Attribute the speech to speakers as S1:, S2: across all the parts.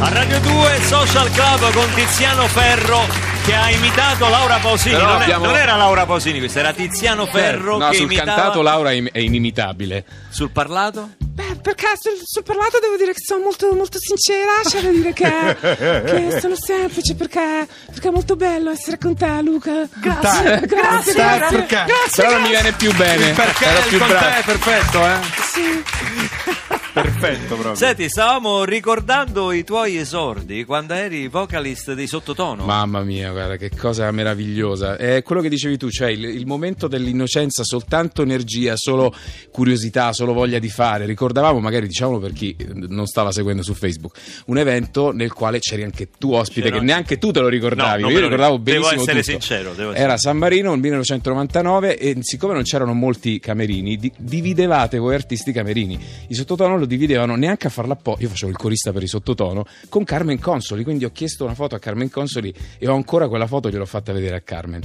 S1: A Radio 2 Social Club con Tiziano Ferro che ha imitato Laura Pausini. Non,
S2: abbiamo...
S1: non, era Laura Pausini, questa era Tiziano eh, Ferro.
S2: Eh,
S1: no,
S2: sul
S1: imitava...
S2: cantato Laura è inimitabile.
S1: Sul parlato?
S3: Beh, perché sul, sul parlato devo dire che sono molto, molto sincera, c'è da dire che, che sono semplice perché, perché è molto bello essere con te, Luca. Grazie, grazie,
S4: Dai,
S3: grazie.
S4: perché?
S3: Grazie,
S2: Però non mi
S3: grazie.
S2: viene più bene.
S4: Perché il
S2: più
S4: con
S2: bravo.
S4: te è perfetto, eh?
S3: Sì.
S4: Perfetto proprio.
S1: Senti, stavamo ricordando i tuoi esordi quando eri vocalist dei Sottotono.
S2: Mamma mia, guarda che cosa meravigliosa. È quello che dicevi tu, cioè il, il momento dell'innocenza, soltanto energia, solo curiosità, solo voglia di fare. Ricordavamo, magari diciamolo per chi eh, non stava seguendo su Facebook, un evento nel quale c'eri anche tu ospite,
S1: C'ero
S2: che
S1: anche-
S2: neanche tu te lo ricordavi.
S1: No,
S2: Io
S1: lo
S2: ricordavo.
S1: Devo
S2: benissimo
S1: essere
S2: tutto.
S1: sincero, devo essere
S2: Era San Marino nel 1999 e siccome non c'erano molti camerini, di- dividevate voi artisti camerini. I sottotono lo dividevano neanche a farla apposta. Io facevo il corista per i sottotono con Carmen Consoli, quindi ho chiesto una foto a Carmen Consoli e ho ancora quella foto, gliel'ho fatta vedere a Carmen.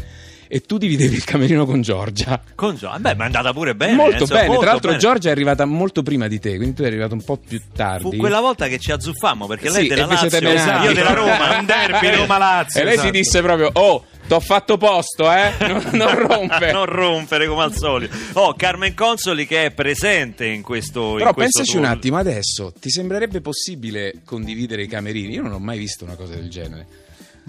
S2: E tu dividevi il camerino con Giorgia.
S1: Con Gio- Beh, ma è andata pure bene.
S2: molto
S1: insomma,
S2: bene,
S1: molto
S2: tra l'altro
S1: bene.
S2: Giorgia è arrivata molto prima di te, quindi tu eri arrivato un po' più tardi.
S1: Fu quella volta che ci azzuffammo perché lei
S2: Sì,
S1: della Lazio,
S2: menati.
S1: io della Roma.
S4: Un derby Roma-Lazio.
S2: E lei si
S4: esatto.
S2: disse proprio, oh, t'ho fatto posto, eh? Non, non rompe.
S1: non rompere come al solito. Oh, Carmen Consoli che è presente in questo. in
S2: Però
S1: questo
S2: pensaci
S1: tuo-
S2: un attimo adesso, ti sembrerebbe possibile condividere i camerini? Io non ho mai visto una cosa del genere.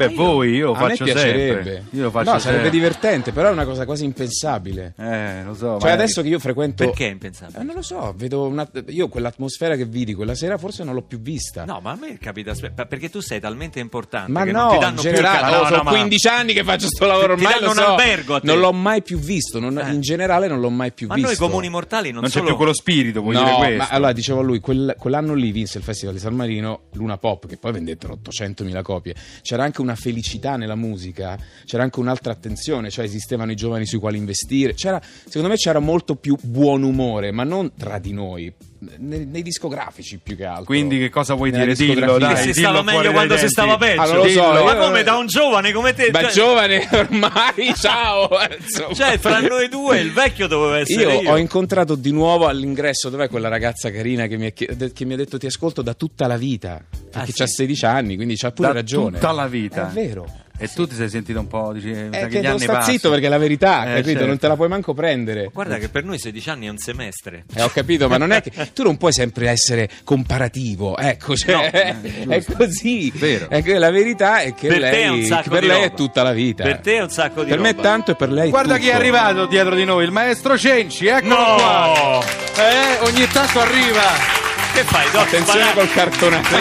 S4: Beh, voi io lo
S2: A me
S4: faccio
S2: piacerebbe.
S4: sempre. Io lo faccio
S2: no, sarebbe
S4: sempre.
S2: divertente, però è una cosa quasi impensabile.
S4: Eh, lo so.
S2: Cioè
S4: ma-
S2: adesso che io frequento...
S1: Perché è
S2: Eh,
S1: impensabile?
S2: non lo so, vedo una... io quell'atmosfera che vidi quella sera forse non l'ho più vista.
S1: No, ma a me capita perché tu sei talmente importante
S2: Ma
S1: che
S2: no,
S1: non ti
S2: in
S1: più
S2: generale, oh,
S1: No,
S2: sono
S1: no, ma-
S2: 15 anni che faccio sto lavoro
S1: Ti
S2: ormai
S1: danno
S2: lo
S1: un
S2: so.
S1: albergo a te.
S2: Non l'ho mai più visto, non-
S1: Eh.
S2: in generale non l'ho mai più
S1: Ma
S2: visto.
S1: noi comuni mortali non,
S4: Non c'è
S1: solo
S4: più quello spirito, vuoi
S2: no,
S4: dire questo?
S2: ma allora dicevo a lui, quel- quell'anno lì vinse il Festival di San Marino, Luna Pop, che poi vendettero 800.000 copie. C'era anche una felicità nella musica, c'era anche un'altra attenzione, cioè esistevano i giovani sui quali investire. C'era, secondo me c'era molto più buon umore, ma non tra di noi, nei, nei discografici più che altro.
S4: Quindi che cosa vuoi
S2: Nella
S4: dire? Dillo, dai.
S1: Che si
S4: dillo
S1: stava meglio quando si stava peggio.
S2: Ah, non lo so,
S1: Dillo. ma
S2: io-
S1: come da un giovane come te?
S2: Ma
S1: Cioè-
S2: giovane ormai, ciao! insomma.
S1: Cioè, fra noi due il vecchio doveva essere
S2: Io
S1: io.
S2: ho incontrato di nuovo all'ingresso, dov'è quella ragazza carina che mi, ha che mi ha detto ti ascolto da tutta la vita, perché
S1: Ah, sì?
S2: c'ha 16 anni, quindi c'ha pure
S4: Da
S2: ragione.
S4: tutta la vita.
S2: È vero.
S4: E tu ti sei sentito un po', dici,
S2: È
S4: da
S2: che
S4: che anni
S2: sta
S4: passano.
S2: zitto perché è la verità,
S4: Eh,
S2: capito?
S4: certo.
S2: Non te la puoi manco prendere.
S1: Guarda che per noi 16 anni è un semestre.
S2: Eh, ho capito, ma non è che tu non puoi sempre essere comparativo, ecco, cioè,
S1: No,
S2: è così.
S4: Vero.
S2: È che la verità è che
S1: Per
S2: lei,
S1: te è
S2: per lei è tutta la vita.
S1: Per te è un sacco di
S2: Per me
S1: roba.
S2: è tanto e per lei è
S4: Guarda
S2: tutto.
S4: chi è arrivato dietro di noi, il maestro Cenci, eccolo
S1: No!
S4: qua. Eh, ogni tanto arriva.
S1: Che fai? Doc?
S2: Attenzione
S1: Spara-
S2: col cartonato.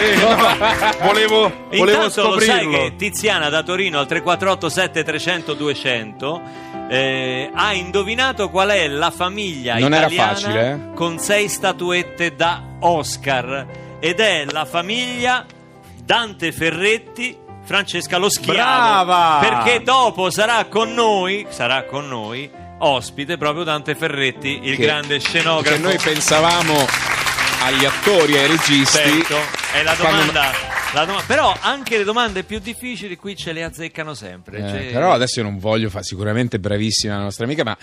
S4: Volevo, volevo
S1: Intanto lo sai
S4: scoprirlo.
S1: che Tiziana da Torino al 348 7300 200 eh, ha indovinato qual è la famiglia
S2: Non era
S1: italiana
S2: facile, eh?
S1: con sei statuette da Oscar ed è la famiglia Dante Ferretti Francesca Lo Schiavo
S4: Brava!
S1: perché dopo sarà con noi sarà con noi ospite proprio Dante Ferretti il
S2: Che-
S1: grande scenografo
S2: Che noi pensavamo agli attori e ai registi.
S1: Certo, è la domanda, la doma- però anche le domande più difficili qui ce le azzeccano sempre.
S2: Eh,
S1: cioè-
S2: però adesso io non voglio fare sicuramente bravissima la nostra amica, ma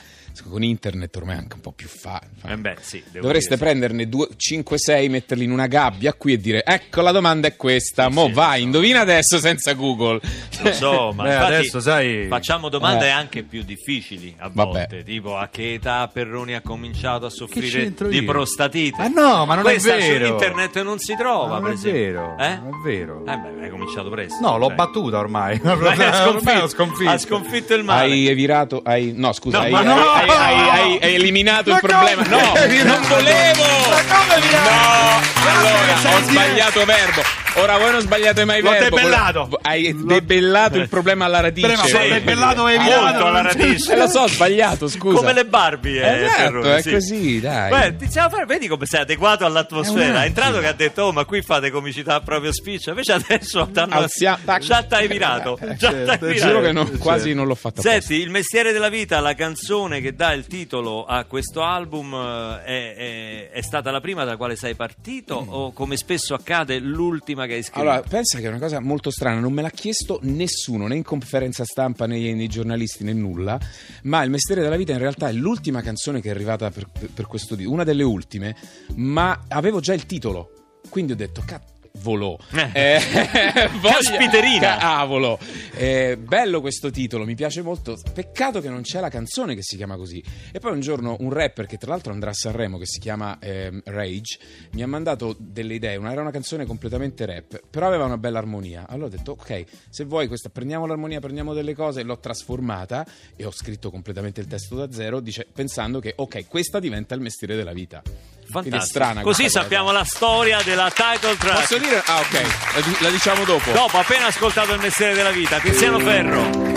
S2: con internet ormai è anche un po' più facile.
S1: Eh beh, sì, devo
S2: Dovreste
S1: dire, sì.
S2: prenderne 5-6, metterli in una gabbia qui e dire: Ecco, la domanda è questa. Mo
S1: sì,
S2: vai,
S1: so.
S2: indovina adesso senza Google.
S1: Lo so, ma
S4: Beh,
S1: infatti
S4: adesso, sai-
S1: facciamo domande
S2: Eh.
S1: anche più difficili a
S2: Vabbè.
S1: volte, tipo a che età Perroni ha cominciato a soffrire di
S4: io?
S1: prostatite.
S4: Ma no, ma non è
S1: Questa
S4: vero.
S1: su internet non si trova,
S4: Ma non è vero,
S1: Eh?
S4: non è vero.
S1: Eh beh, hai cominciato presto.
S4: No, l'ho
S1: Cioè.
S4: battuta ormai. Ormai
S1: sconfitto,
S4: l'ho sconfitto.
S1: ha sconfitto il male.
S2: Hai evirato, hai, no scusa,
S1: No,
S2: hai,
S1: ma
S4: no!
S2: hai- hai- hai- hai eliminato
S4: Ma
S2: il problema. No, non volevo.
S4: Ma come mi
S2: No, allora ho sbagliato verbo. Ora voi non sbagliate mai
S4: L'ho
S2: verbo.
S4: debellato.
S2: Hai debellato il problema alla radice.
S4: Prima
S1: Sì.
S4: ho debellato e evitato.
S1: Alla radice.
S2: Eh, lo so, ho sbagliato, scusa.
S1: Come le Barbie, eh,
S2: Esatto,
S1: Perroni,
S2: è
S1: sì.
S2: così, dai.
S1: Beh, Tiziano Ferro, vedi come sei adeguato
S2: È un
S1: all'atmosfera. È
S2: attimo.
S1: entrato che ha detto, oh, ma qui fate comicità proprio spiccia. Invece adesso t'hanno-
S2: Alzia- tac.
S1: già t'hai virato. Già
S4: certo, giuro
S1: virato.
S2: Giuro che non-
S4: Certo.
S2: quasi non l'ho fatta apposta.
S1: Senti, il mestiere della vita, la canzone che dà il titolo a questo album, eh, è, è- è stata la prima dalla quale sei partito o come spesso accade l'ultima che hai scritto?
S2: Allora, pensa che è una cosa molto strana, non me l'ha chiesto nessuno, né in conferenza stampa né nei giornalisti né nulla, ma Il mestiere della vita in realtà è l'ultima canzone che è arrivata per, per questo disco, una delle ultime, ma avevo già il titolo, quindi ho detto, "Cazzo,
S5: volò.
S1: Eh.
S5: Eh,
S1: Caspiterina.
S5: Cavolo. Eh, bello questo titolo, mi piace molto. Peccato che non c'è la canzone che si chiama così. E poi un giorno un rapper che tra l'altro andrà a Sanremo, che si chiama ehm, Rage, mi ha mandato delle idee. Una, era una canzone completamente rap, però aveva una bella armonia. Allora ho detto, ok, se vuoi questa, prendiamo l'armonia, prendiamo delle cose, l'ho trasformata e ho scritto completamente il testo da zero, dice- pensando che, ok, questa diventa il mestiere della vita.
S1: Fantastico.
S5: strana
S1: Così sappiamo
S5: cosa.
S1: la storia della title track.
S5: Posso dire? Ah, ok, la, di- la diciamo dopo.
S1: Dopo, appena ascoltato il mestiere della vita, Tiziano Ferro.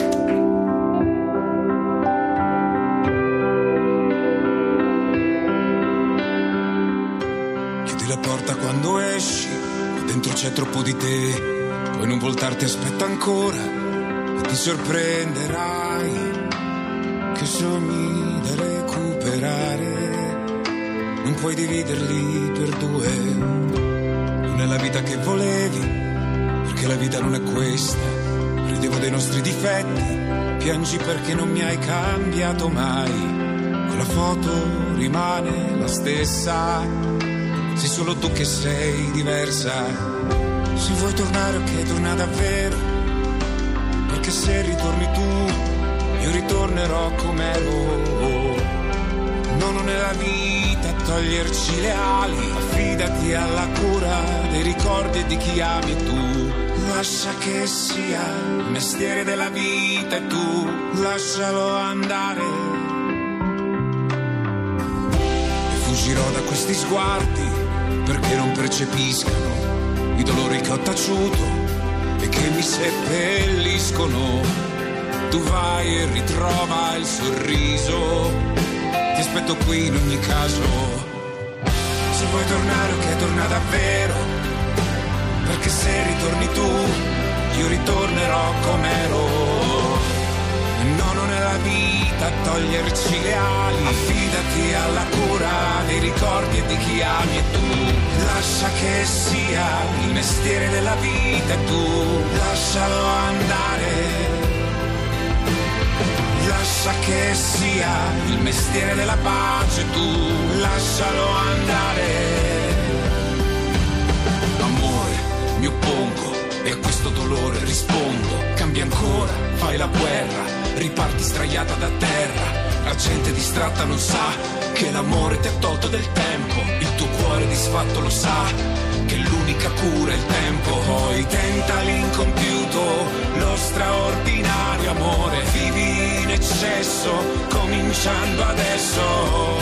S2: Chiudi la porta quando esci, qua dentro c'è troppo di te. Puoi non voltarti, aspetta ancora e ti sorprenderai che sogni da recuperare. Non puoi dividerli per due. Non è la vita che volevi, perché la vita non è questa. Ridevo dei nostri difetti, piangi perché non mi hai cambiato mai. Quella foto rimane la stessa. Sei solo tu che sei diversa. Se vuoi tornare, ok, torna davvero. Perché se ritorni tu, io ritornerò come ero. No, non è la vita toglierci le ali. Affidati alla cura dei ricordi di chi ami tu. Lascia che sia il mestiere della vita e tu lascialo andare. E fuggirò da questi sguardi perché non percepiscano i dolori che ho taciuto e che mi seppelliscono. Tu vai e ritrova il sorriso, ti aspetto qui in ogni caso. Se vuoi tornare, ok, torna davvero, perché se ritorni tu, io ritornerò com'ero. No, non è la vita toglierci le ali. Affidati alla cura dei ricordi e di chi ami e tu. Lascia che sia il mestiere della vita e tu lascialo andare. Lascia che sia il mestiere della pace, tu lascialo andare. Amore, mi oppongo e a questo dolore rispondo. Cambia ancora, fai la guerra, riparti straiata da terra. La gente distratta non sa che l'amore ti ha tolto del tempo. Il tuo cuore disfatto lo sa che l'unica cura è il tempo. Poi tenta l'incompiuto, lo straordinario amore. Vivi in eccesso, cominciando adesso.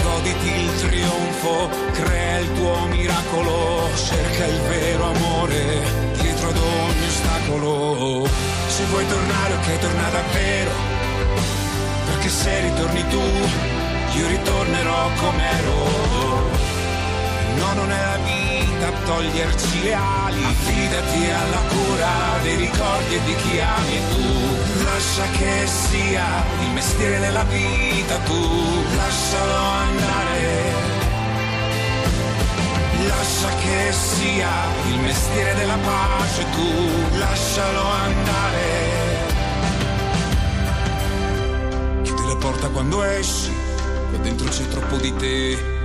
S2: Goditi il trionfo, crea il tuo miracolo. Cerca il vero amore dietro ad ogni ostacolo. Se vuoi tornare, ok, torna davvero. Perché se ritorni tu, io ritornerò com'ero. No, non è la vita toglierci le ali. Affidati alla cura dei ricordi e di chi ami tu. Lascia che sia il mestiere della vita, tu lascialo andare. Lascia che sia il mestiere della pace, tu lascialo andare. Chiudi la porta quando esci, qua dentro c'è troppo di te.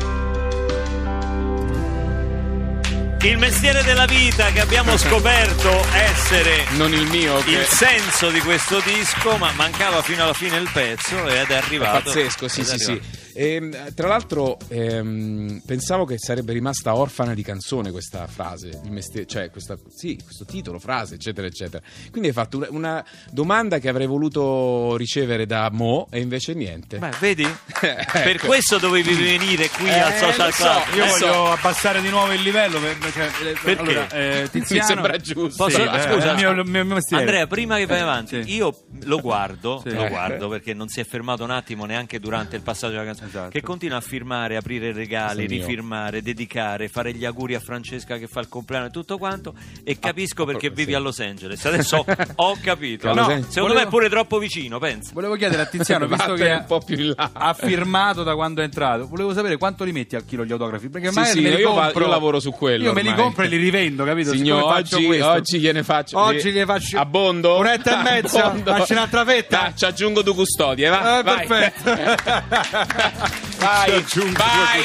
S1: Il mestiere della vita che abbiamo scoperto essere
S5: Non il mio, che
S1: il senso di questo disco, ma mancava fino alla fine il pezzo ed è
S5: è
S1: arrivato.
S5: pazzesco, sì,
S1: è
S5: sì, sì.
S1: Arrivato.
S5: Ehm, tra l'altro ehm, pensavo che sarebbe rimasta orfana di canzone questa frase, mestiere- cioè questa, sì, questo titolo, frase, eccetera, eccetera. Quindi hai fatto una, domanda che avrei voluto ricevere da Mo e invece niente.
S1: Beh, vedi? Per
S5: Ecco.
S1: questo dovevi venire qui
S5: Eh,
S1: al Social
S5: so,
S1: Club.
S4: Io
S5: Eh,
S4: voglio
S5: so.
S4: abbassare di nuovo il livello. Per, cioè, eh,
S1: Perché?
S4: Allora, eh,
S5: Mi
S4: Tiziano,
S5: sembra giusto.
S1: Posso-
S4: Sì, eh,
S1: scusa,
S4: mio, mio- mio.
S1: Andrea, prima che vai avanti,
S4: Sì.
S1: io lo guardo,
S4: Sì.
S1: lo
S4: Eh.
S1: guardo perché non si è fermato un attimo neanche durante il passaggio della canzone.
S4: Esatto.
S1: Che continua a firmare, aprire regali,
S5: è
S1: rifirmare, dedicare, fare gli auguri a Francesca che fa il compleanno e tutto quanto. E capisco perché
S5: sì.
S1: vivi a Los Angeles. Adesso ho capito. No, secondo me è
S4: Volevo-
S1: pure troppo vicino, pensa.
S4: Volevo chiedere a Tiziano, visto che
S5: un po' più in là.
S4: ha firmato da quando è entrato, volevo sapere quanto li metti al chilo gli autografi. Perché
S5: Sì, sì, io
S4: compro,
S5: io lavoro su quello
S4: Io me li
S5: ormai.
S4: compro e li rivendo, capito?
S5: Signor, oggi, oggi gliene faccio.
S4: Oggi gliene faccio-
S5: Abbondo?
S4: Un'etta e mezza? Faccio un'altra fetta?
S5: Ci aggiungo due custodie, va?
S4: Eh,
S5: vai.
S4: perfetto.
S5: Vai, vai.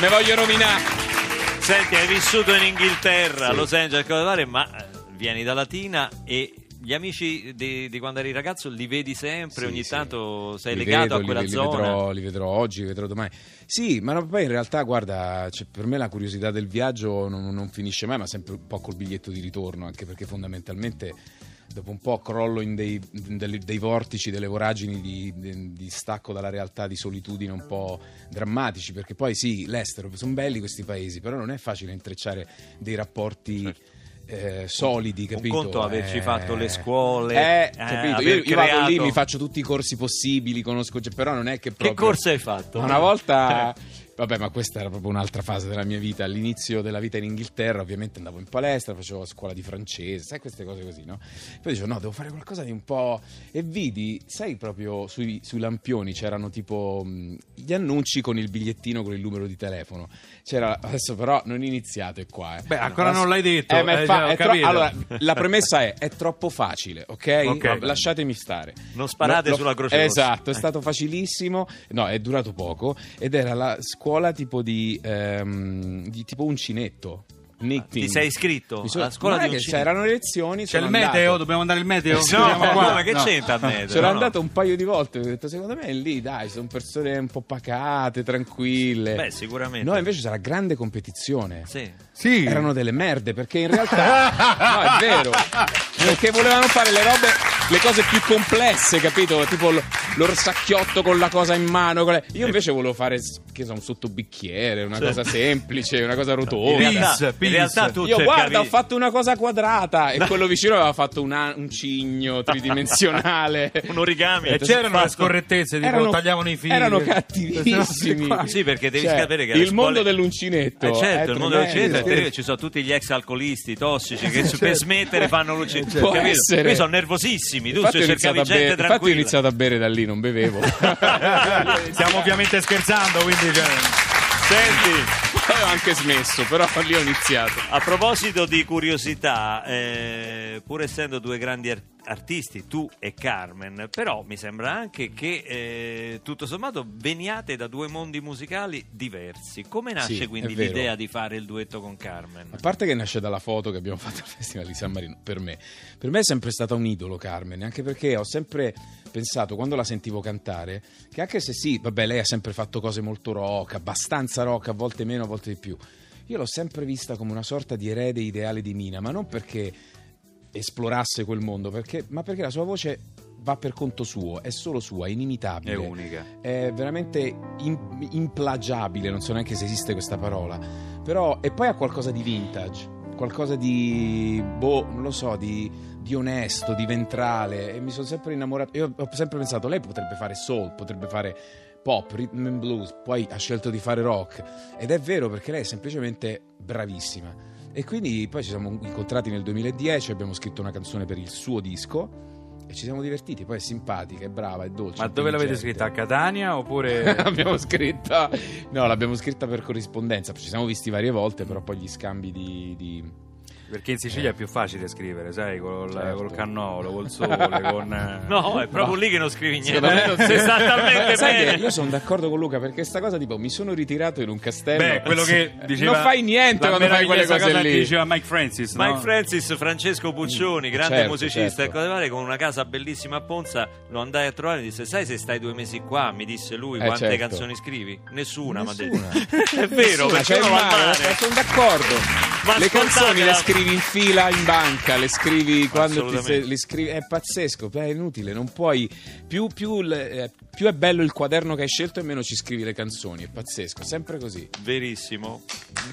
S5: Me voglio rovinare.
S1: Senti, hai vissuto in Inghilterra,
S2: Sì.
S1: Los Angeles, cosa pare, ma eh, vieni da Latina e gli amici di, di quando eri ragazzo li vedi sempre,
S2: Sì,
S1: ogni
S2: sì.
S1: tanto sei
S2: Li
S1: legato
S2: vedo,
S1: a
S2: li-
S1: quella
S2: li,
S1: zona.
S2: Vedrò, li vedrò oggi, li vedrò domani. Sì, ma poi in realtà, guarda, cioè, per me la curiosità del viaggio non, non finisce mai, ma sempre un po' col biglietto di ritorno, anche perché fondamentalmente dopo un po' crollo in dei, delle- dei vortici, delle voragini di, di- di stacco dalla realtà, di solitudine un po' drammatici, perché poi sì, l'estero, sono belli questi paesi, però non è facile intrecciare dei rapporti... eh, solidi,
S1: Un
S2: capito?
S1: conto averci
S2: Eh,
S1: fatto le scuole,
S2: eh,
S1: eh,
S2: capito? Io, io vado lì, mi faccio tutti i corsi possibili, conosco, però non è che
S1: Che
S2: proprio...
S1: corso hai fatto?
S2: Una volta, vabbè, ma questa era proprio un'altra fase della mia vita. All'inizio della vita in Inghilterra, ovviamente andavo in palestra, facevo scuola di francese, sai queste cose così, no? Poi dicevo, no, devo fare qualcosa di un po'. E vidi, sai, proprio sui, sui lampioni c'erano tipo mh, gli annunci con il bigliettino con il numero di telefono. C'era, adesso però non iniziate qua. Eh.
S4: Beh, ancora
S2: La-
S4: non l'hai detto,
S2: Eh, ma
S4: eh,
S2: fa- tro- allora, la premessa è: è troppo facile, ok?
S4: Ok.
S2: No, lasciatemi stare.
S1: Non sparate
S2: L'ho-
S1: sulla Croce Rossa.
S2: Esatto, è
S1: Eh.
S2: stato facilissimo. No, è durato poco. Ed era la scuola tipo di, ehm, di tipo uncinetto. Knitting.
S1: Ti sei iscritto
S2: Mi sono-
S1: alla scuola
S2: non
S1: di
S2: è che
S1: uncinetto?
S2: c'erano le lezioni.
S4: C'è il
S2: sono andato.
S4: meteo? Dobbiamo andare il meteo?
S1: No,
S4: qua.
S1: come che
S4: No.
S1: c'entra il meteo?
S2: C'ero
S1: No, no.
S2: andato un paio di volte. Ho detto, secondo me è lì, dai, sono persone un po' pacate, tranquille.
S1: Beh, sicuramente.
S2: No, invece c'era grande competizione.
S1: Sì.
S4: Sì.
S2: Erano delle merde perché in realtà no è vero perché volevano fare le robe le cose più complesse capito? Tipo l- l'orsacchiotto con la cosa in mano con le- io invece volevo fare che so un sottobicchiere una cosa semplice una cosa
S1: In
S2: rotonda
S4: Peace,
S1: realtà, in realtà tu
S2: io
S1: cercavi-
S2: guarda ho fatto una cosa quadrata e quello vicino aveva fatto una- un cigno tridimensionale.
S1: Un origami.
S4: E c'erano le scorrettezze, tipo tagliavano i fili.
S2: erano cattivissimi.
S1: Sì, perché devi
S2: Cioè,
S1: sapere che
S2: il
S1: le scuole-
S2: mondo dell'uncinetto
S1: Eh certo,
S2: è
S1: il mondo dell'uncinetto terribile, ci sono tutti gli ex alcolisti tossici che per smettere fanno l'uncinetto.
S2: Può
S1: capito?
S2: essere.
S1: Qui nervosissimi, tu
S2: Infatti ho,
S1: cercavi
S2: iniziato a
S1: gente
S2: bere, infatti ho
S1: tranquilla.
S2: iniziato a bere da lì, non bevevo.
S4: Stiamo ovviamente scherzando, quindi... cioè,
S1: Senti,
S2: Poi ho anche smesso, però lì ho iniziato.
S1: a proposito di curiosità, eh, pur essendo due grandi ar- artisti, tu e Carmen, però mi sembra anche che eh, tutto sommato veniate da due mondi musicali diversi. Come nasce
S2: Sì,
S1: quindi l'idea di fare il duetto con Carmen?
S2: A parte che nasce dalla foto che abbiamo fatto al Festival di San Marino, per me. Per me è sempre stata un idolo Carmen, anche perché ho sempre pensato, quando la sentivo cantare, che anche se sì, vabbè, lei ha sempre fatto cose molto rock, abbastanza rock, a volte meno, a volte di più. Io l'ho sempre vista come una sorta di erede ideale di Mina, ma non perché esplorasse quel mondo, perché- ma perché la sua voce va per conto suo, è solo sua, è inimitabile.
S4: È unica.
S2: È veramente im- implagiabile, non so neanche se esiste questa parola. Però, e poi ha qualcosa di vintage, qualcosa di, boh, non lo so, di, di onesto, di ventrale. E mi sono sempre innamorato. Io ho sempre pensato, lei potrebbe fare soul, potrebbe fare pop, rhythm and blues, poi ha scelto di fare rock. Ed è vero perché lei è semplicemente bravissima. E quindi poi ci siamo incontrati nel 2010, abbiamo scritto una canzone per il suo disco. E ci siamo divertiti, poi è simpatica, è brava, è dolce.
S4: Ma dove l'avete scritta? A Catania oppure...
S2: l'abbiamo scritta no l'abbiamo scritta per corrispondenza ci siamo visti varie volte però poi gli scambi di, di-
S4: Perché in Sicilia è più facile scrivere, sai, col,
S2: Certo.
S4: col cannolo, col sole, con... eh,
S1: No, è proprio lì che non scrivi niente.
S2: Non
S1: Sei sta talmente
S2: Sai che
S1: bene.
S2: io sono d'accordo con Luca perché sta cosa tipo mi sono ritirato in un castello
S4: Beh, quello che diceva...
S2: non fai niente quando fai quelle cose
S4: cosa
S2: lì
S4: che diceva Mike Francis, no?
S1: Mike Francis, Francesco Puccioni, grande
S2: Certo,
S1: musicista
S2: certo.
S1: e cose varie, con una casa bellissima a Ponza, lo andai a trovare e disse: Sai se stai due mesi qua? Mi disse lui,
S2: Eh,
S1: quante
S2: certo.
S1: canzoni scrivi? Nessuna,
S2: Nessuna.
S1: detto. è vero,
S2: Nessuna,
S1: perché
S2: il
S1: va
S2: mare. sono d'accordo
S1: Ma
S2: le canzoni le
S1: ascoltatela.
S2: Scrivi in fila in banca le scrivi quando ti
S1: Assolutamente.
S2: se- le scrivi è pazzesco è inutile non puoi più, più, le- eh, più è bello il quaderno che hai scelto e meno ci scrivi le canzoni è pazzesco sempre così
S1: Verissimo.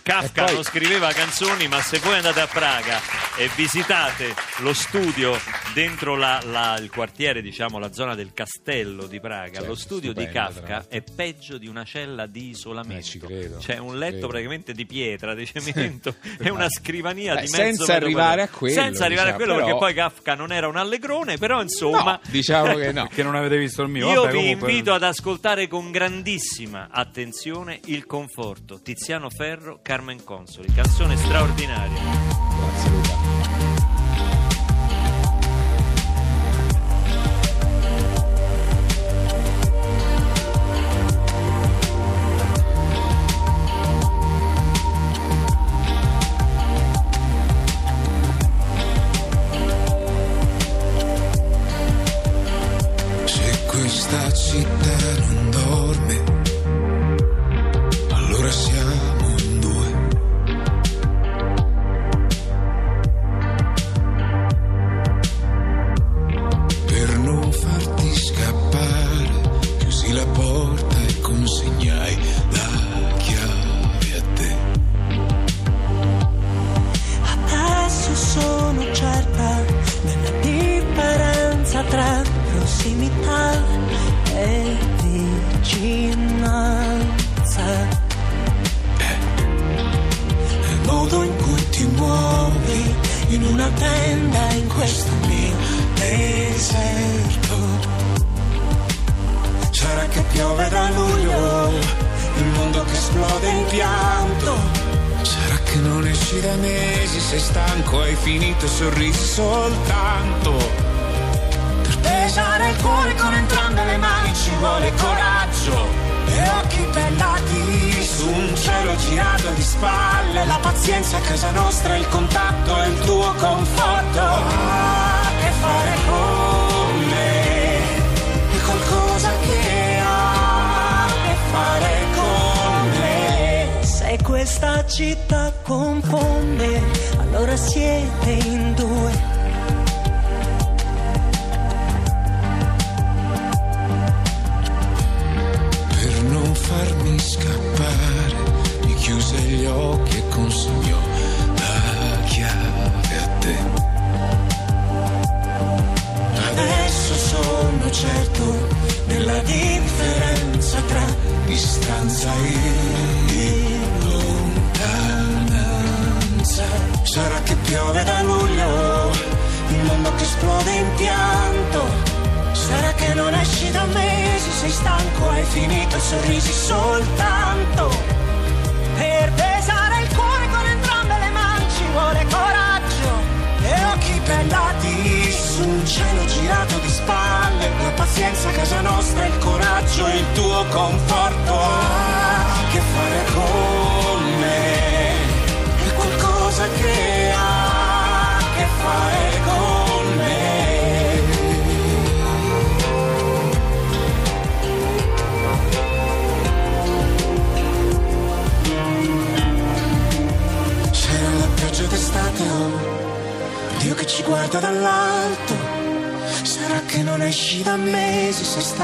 S1: Kafka
S2: poi-
S1: non scriveva canzoni, ma se voi andate a Praga e visitate lo studio dentro la- la- il quartiere, diciamo la zona del castello di Praga,
S2: Certo,
S1: lo studio di
S2: stupendo, tra
S1: Kafka è peggio di una cella di isolamento.
S2: Eh, ci credo,
S1: C'è un
S2: ci
S1: letto
S2: credo.
S1: praticamente di pietra, di cemento, e una scrivania
S2: Beh,
S1: di
S2: senza arrivare a quello,
S1: Senza arrivare a
S2: diciamo,
S1: quello,
S2: però-
S1: perché poi Kafka non era un allegrone, però insomma.
S2: no diciamo che no
S4: Perché non avete visto il mio?
S1: Io
S4: Vabbè,
S1: vi
S4: comunque-
S1: invito ad ascoltare con grandissima attenzione Il Conforto, Tiziano Ferro, Carmen Consoli, canzone straordinaria.
S6: Tenda in questo mio deserto. Sarà che piove da luglio, il mondo che esplode in pianto.
S7: Sarà che non esci da mesi, sei stanco, hai finito i sorrisi soltanto.
S6: Per pesare il cuore con entrambe le mani ci vuole coraggio e occhi bellati su un cielo girato di spalle. La pazienza a casa nostra, il contatto e il tuo conforto. Ah, che fare con me è qualcosa che ha a che fare con me. Se questa città confonde, allora siete in due.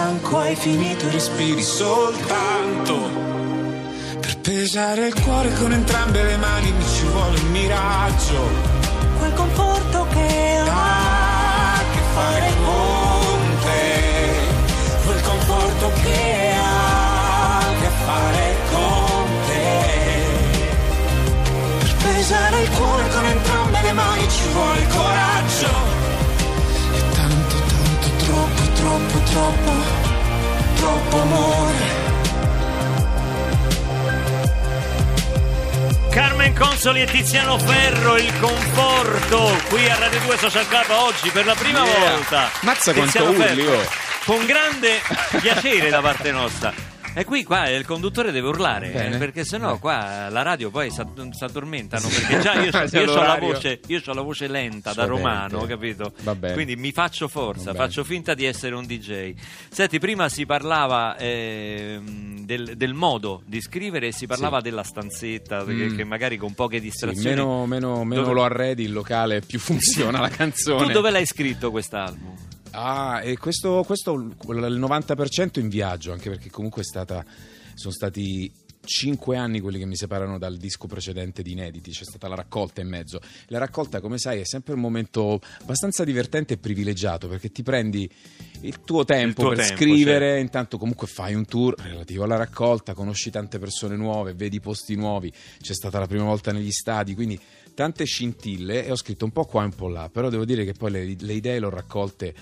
S6: Stanco, hai finito respiri
S7: soltanto. Per pesare il cuore con entrambe le mani mi ci vuole un miraggio.
S6: quel conforto che ha a che fare con te, quel conforto che ha a che fare con te. Per pesare il cuore con entrambe le mani ci vuole coraggio. Troppo, troppo, amore.
S1: Carmen Consoli e Tiziano Ferro, il conforto qui a Radio 2 Social Club oggi per la prima
S2: Yeah.
S1: volta.
S2: Mazza quanto
S1: Tiziano
S2: urli,
S1: Ferro,
S2: oh.
S1: Con grande piacere da parte nostra. E qui qua il conduttore deve urlare,
S2: Bene.
S1: eh, perché sennò
S2: Beh.
S1: qua la radio poi si addormentano, perché già io,
S2: C'è
S1: io ho la voce, io c'ho la voce lenta da romano, capito?
S2: Bene.
S1: Quindi mi faccio forza,
S2: bene.
S1: faccio finta di essere un DJ. Senti, prima si parlava ehm, del, del modo di scrivere e si parlava della stanzetta, che,
S2: Mm.
S1: che magari con poche
S2: Sì,
S1: distrazioni...
S2: meno, meno- meno
S1: Dove-
S2: lo arredi, il locale più funziona la canzone.
S1: Tu dove l'hai scritto quest'album?
S2: Ah, e questo, questo il 90% in viaggio, anche perché comunque è stata, sono stati cinque anni quelli che mi separano dal disco precedente di inediti, c'è stata la raccolta in mezzo. La raccolta, come sai, è sempre un momento abbastanza divertente e privilegiato perché ti prendi il tuo tempo
S1: tuo
S2: per
S1: tempo,
S2: scrivere,
S1: certo.
S2: intanto comunque fai un tour relativo alla raccolta, conosci tante persone nuove, vedi posti nuovi, c'è stata la prima volta negli stadi, quindi tante scintille e ho scritto un po' qua e un po' là, però devo dire che poi le, le idee le ho raccolte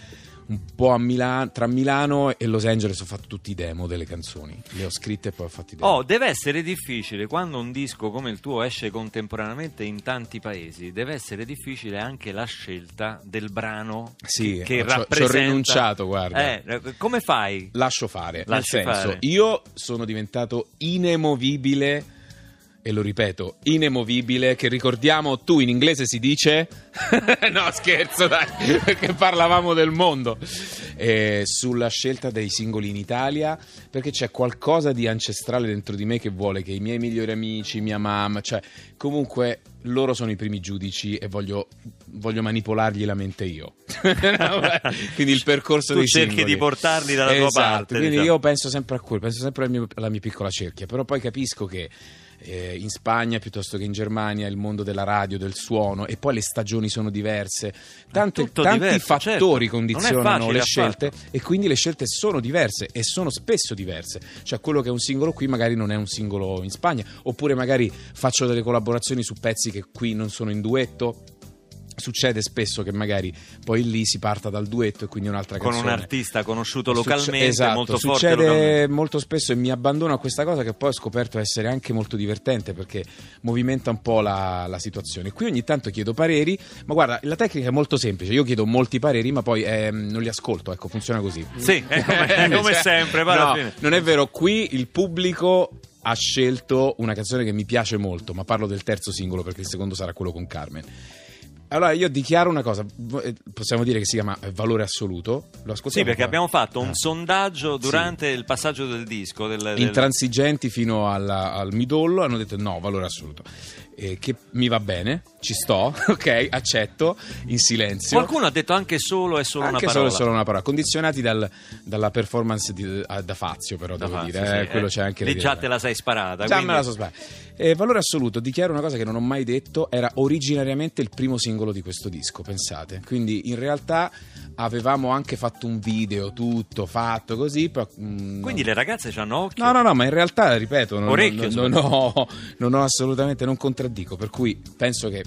S2: un po' a Milano, tra Milano e Los Angeles ho fatto tutti i demo delle canzoni, le ho scritte e poi ho fatto i demo.
S1: Oh, deve essere difficile quando un disco come il tuo esce contemporaneamente in tanti paesi, deve essere difficile anche la scelta del brano
S2: Sì,
S1: che, che
S2: ci ho- ci ho
S1: rappresenta.
S2: rinunciato, guarda.
S1: Eh, come fai?
S2: Lascio fare,
S1: Lasci
S2: nel senso,
S1: fare.
S2: io sono diventato inemovibile e lo ripeto, inemovibile, che ricordiamo tu in inglese si dice no scherzo dai, perché parlavamo del mondo Eh, sulla scelta dei singoli in Italia perché c'è qualcosa di ancestrale dentro di me che vuole che i miei migliori amici, mia mamma, cioè comunque loro sono i primi giudici e voglio, voglio manipolargli la mente io. Quindi il percorso
S1: Tu
S2: dei
S1: cerchi
S2: singoli.
S1: di portarli dalla tua
S2: Esatto,
S1: parte,
S2: Quindi
S1: diciamo.
S2: io penso sempre a quello, penso sempre alla mia, alla mia piccola cerchia, però poi capisco che
S8: eh, in Spagna piuttosto che in Germania, il mondo della radio, del suono e poi le stagioni sono diverse. Tante- tanti
S1: diverso,
S8: fattori
S1: certo. Non è
S8: condizionano le
S1: affatto.
S8: scelte e quindi le scelte sono diverse e sono spesso diverse. Cioè quello che è un singolo qui magari non è un singolo in Spagna, oppure magari faccio delle collaborazioni su pezzi che qui non sono in duetto. Succede spesso che magari poi lì si parta dal duetto e quindi un'altra
S1: con
S8: canzone.
S1: un artista conosciuto
S8: Succe-
S1: localmente,
S8: esatto,
S1: molto forte
S8: succede molto spesso e mi abbandono a questa cosa che poi ho scoperto essere anche molto divertente perché movimenta un po' la, la situazione. Qui ogni tanto chiedo pareri, ma guarda, la tecnica è molto semplice, io chiedo molti pareri ma poi ehm, non li ascolto, ecco, funziona così.
S1: Sì, è come, è come
S8: Cioè,
S1: sempre,
S8: no, non è vero, qui il pubblico ha scelto una canzone che mi piace molto, ma parlo del terzo singolo perché il secondo sarà quello con Carmen. Allora io dichiaro una cosa, eh, possiamo dire che si chiama eh, valore assoluto. Lo ascoltiamo
S1: Sì, perché abbiamo fatto un
S8: Ah.
S1: sondaggio durante il passaggio del disco. Del, del-
S8: intransigenti fino alla- al midollo hanno detto no, valore assoluto. Eh, che mi va bene, ci sto, ok, accetto in silenzio.
S1: Qualcuno ha detto anche solo è solo
S8: Anche
S1: una
S8: solo,
S1: parola.
S8: solo una parola, condizionati dal- dalla performance di- a- da Fazio, però
S1: Da
S8: devo
S1: Fazio,
S8: dire,
S1: sì,
S8: eh, quello
S1: eh.
S8: c'è anche
S1: Lì già te la sei sparata.
S8: Già
S1: quindi-
S8: me la so sbagliata. Eh, valore assoluto, dichiaro una cosa che non ho mai detto, era originariamente il primo singolo di questo disco, pensate. Quindi in realtà avevamo anche fatto un video, tutto fatto così. Però, mm,
S1: Quindi le ragazze ci hanno occhio.
S8: No, no, no, ma in realtà, ripeto, non,
S1: Orecchio,
S8: non- non ho, non ho assolutamente, non contraddico, per cui penso che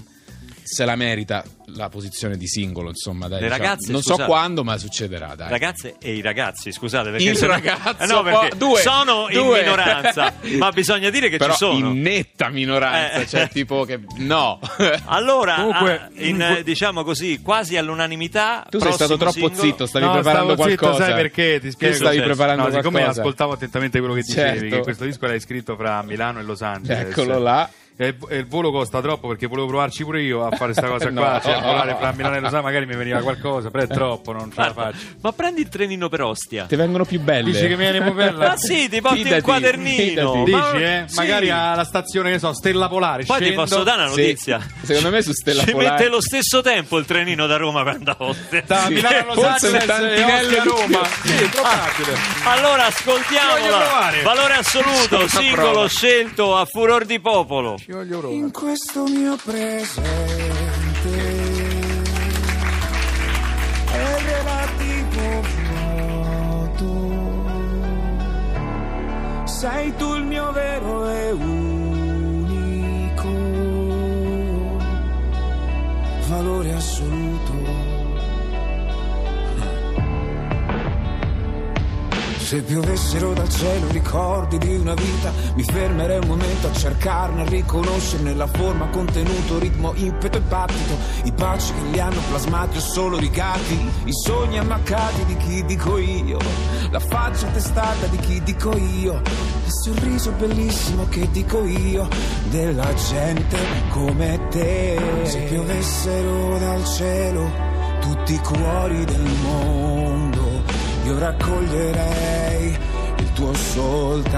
S8: se la merita la posizione di singolo, insomma, dai,
S1: Le
S8: diciamo.
S1: ragazze,
S8: non
S1: scusate.
S8: so quando, ma succederà, dai.
S1: Ragazze e i ragazzi, scusate, perché
S8: Il
S1: se no-
S8: ragazzo,
S1: Eh no, perché
S8: due,
S1: sono in
S8: due.
S1: minoranza, ma bisogna dire che
S8: Però
S1: ci sono.
S8: in netta minoranza,
S1: Eh.
S8: cioè tipo che no.
S1: Allora,
S4: Comunque-
S1: ah, in, diciamo così, quasi all'unanimità.
S8: Tu sei stato troppo
S1: singolo-
S8: zitto, stavi
S4: No,
S8: preparando
S4: stavo zitto,
S8: qualcosa.
S4: sai perché? Ti spiego.
S8: Che stavi preparando
S4: No, siccome
S8: qualcosa.
S4: ascoltavo attentamente quello che dicevi,
S8: Certo.
S4: che questo disco l'hai scritto fra Milano e Los Angeles.
S8: Eccolo là.
S4: E il, e il volo costa troppo perché volevo provarci pure io a fare questa cosa
S8: No.
S4: qua. Cioè, volare fra Milano e Angeles magari mi veniva qualcosa, però è troppo, non ce la
S1: Guarda,
S4: faccio.
S1: ma prendi il trenino per Ostia.
S8: Ti vengono più belle.
S4: Dici che mi viene più bella?
S1: Ma sì, ti porti
S8: Fidati,
S1: un quadernino.
S8: fidati.
S4: Dici, eh?
S1: sì.
S4: Magari alla stazione, che so, Stella Polare.
S1: Poi ti
S4: scendo.
S1: posso dare una
S8: Sì.
S1: notizia.
S8: Secondo me su Stella
S1: Ci
S8: Polare-
S1: mette lo stesso tempo il trenino da Roma per andare a Ostia.
S4: Da
S8: Sì.
S4: Milano a Los Angeles e a Roma. Sì, è probabile.
S1: Allora
S4: Voglio
S1: ascoltiamola. Valore assoluto, singolo scelto a furor di popolo.
S4: Voglio provare.
S2: in questo mio presente. È relativo vuoto. Sei tu il mio vero e unico valore assoluto Se piovessero dal cielo ricordi di una vita, mi fermerei un momento a cercarne, a riconoscerne la forma, contenuto, ritmo, impeto e battito, i baci che li hanno plasmati o solo rigati, i sogni ammaccati di chi dico io, la faccia testata di chi dico io, il sorriso bellissimo che dico io, della gente come te. Se piovessero dal cielo tutti i cuori del mondo io raccoglierei il tuo soltanto.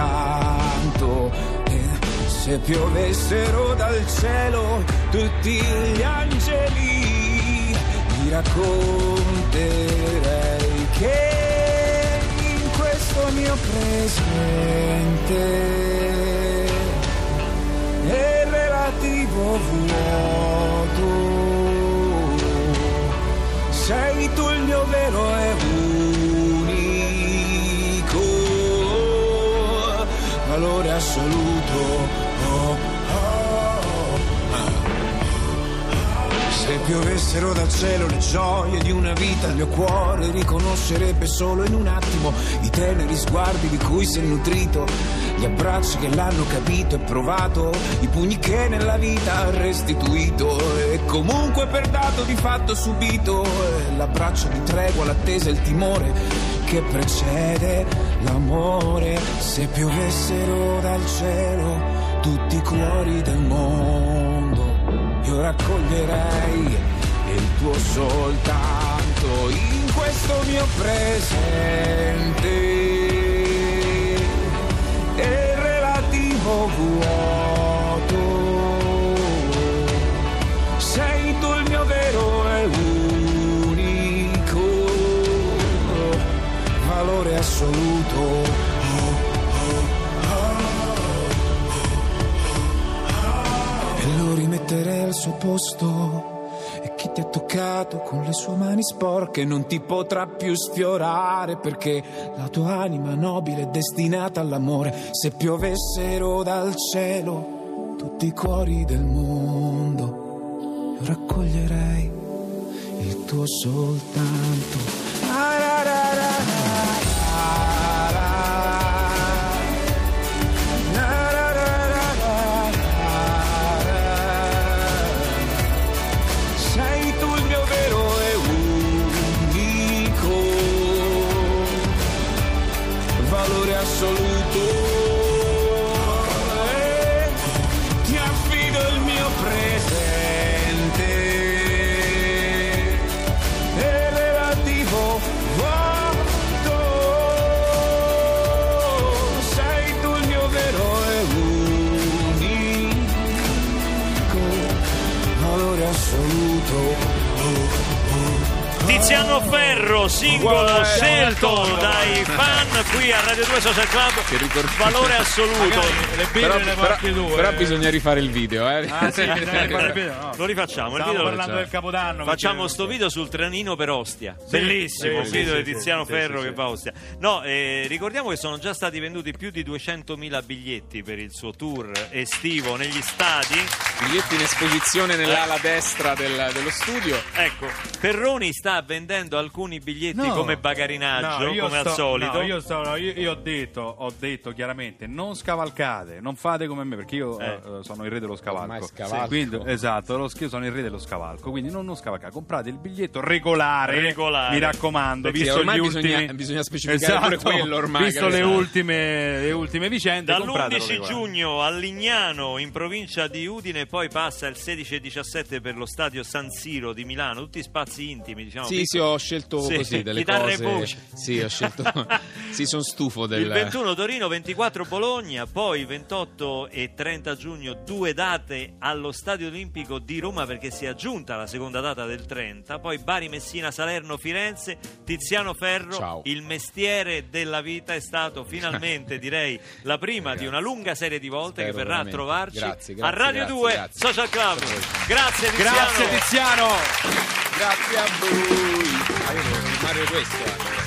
S2: E se piovessero dal cielo tutti gli angeli vi racconterei che in questo mio presente è relativo vuoto. Sei tu il mio vero e assoluto. Oh, oh, oh. Se piovessero dal cielo le gioie di una vita, il mio cuore riconoscerebbe solo in un attimo i teneri sguardi di cui si è nutrito, gli abbracci che l'hanno capito e provato, i pugni che nella vita ha restituito e comunque per dato di fatto subito, e l'abbraccio di tregua, l'attesa e il timore che precede l'amore. Se piovessero dal cielo tutti i cuori del mondo io raccoglierei il tuo soltanto in questo mio presente e relativo vuoto assoluto metterei al suo posto. E chi ti ha toccato con le sue mani sporche non ti potrà più sfiorare perché la tua anima nobile è destinata all'amore. Se piovessero dal cielo tutti i cuori del mondo, io raccoglierei il tuo soltanto. Valore assoluto.
S1: Tiziano Ferro, singolo
S2: Guarda,
S1: scelto dai fan qui a Radio 2 Social Club. Valore assoluto.
S4: Le
S9: Però, però- però bisogna rifare il video, eh.
S4: Ah, sì, il video, no.
S1: Lo rifacciamo, il
S4: Stavamo
S1: video
S4: parlando
S1: facciamo.
S4: del Capodanno.
S1: Facciamo
S4: perché-
S1: sto video sul trenino per Ostia. Bellissimo,
S4: sì,
S1: il video
S4: sì,
S1: di
S4: sì,
S1: Tiziano
S4: sì,
S1: Ferro
S4: sì,
S1: che va a Ostia. No, eh, ricordiamo che sono già stati venduti più di 200.000 biglietti per il suo tour estivo negli stadi.
S9: Biglietti in esposizione nell'ala destra del- dello studio.
S1: Ecco, Perroni sta vendendo alcuni biglietti
S4: No.
S1: come bagarinaggio,
S4: No,
S1: come
S4: sto-
S1: al solito.
S4: no, io, sto- no, io- io ho, detto, ho detto chiaramente: non scavalcate, non fate come me, perché io
S1: Eh.
S4: eh, sono il re dello scavalco.
S9: Scavalco.
S4: Quindi, esatto, lo, io sono il re dello scavalco. Quindi non, non scavalcate, comprate il biglietto regolare.
S1: Regolare.
S4: Mi raccomando,
S9: Perché
S4: visto
S9: ormai
S4: gli
S9: bisogna-
S4: ultimi.
S9: bisogna specificare pure quello ormai,
S4: Visto le ultime, le ultime vicende, compratelo
S1: Dall'11
S4: regolare.
S1: giugno a Lignano in provincia di Udine, poi passa il 16 e 17 per lo stadio San Siro di Milano, tutti spazi intimi, diciamo.
S9: Sì,
S1: piccoli.
S9: sì, ho scelto
S1: Sì,
S9: così delle
S1: chitarra e
S9: cose.
S1: voce.
S9: Sì, ho scelto. sì, sono stufo del.
S1: Il 21 Torino, 24 Bologna, poi 28 e 30 giugno due date allo Stadio Olimpico di Roma perché si è aggiunta la seconda data del 30, poi Bari, Messina, Salerno, Firenze, Tiziano Ferro,
S9: Ciao.
S1: il mestiere della vita è stato finalmente direi la prima di una lunga serie di volte
S9: Spero
S1: che verrà
S9: veramente.
S1: a trovarci
S9: Grazie,
S1: a
S9: grazie,
S1: Radio
S9: grazie,
S1: 2
S9: grazie.
S1: Social Club. Grazie Tiziano.
S4: Grazie Tiziano!
S9: Grazie a voi. Ah, io devo filmare questo. eh.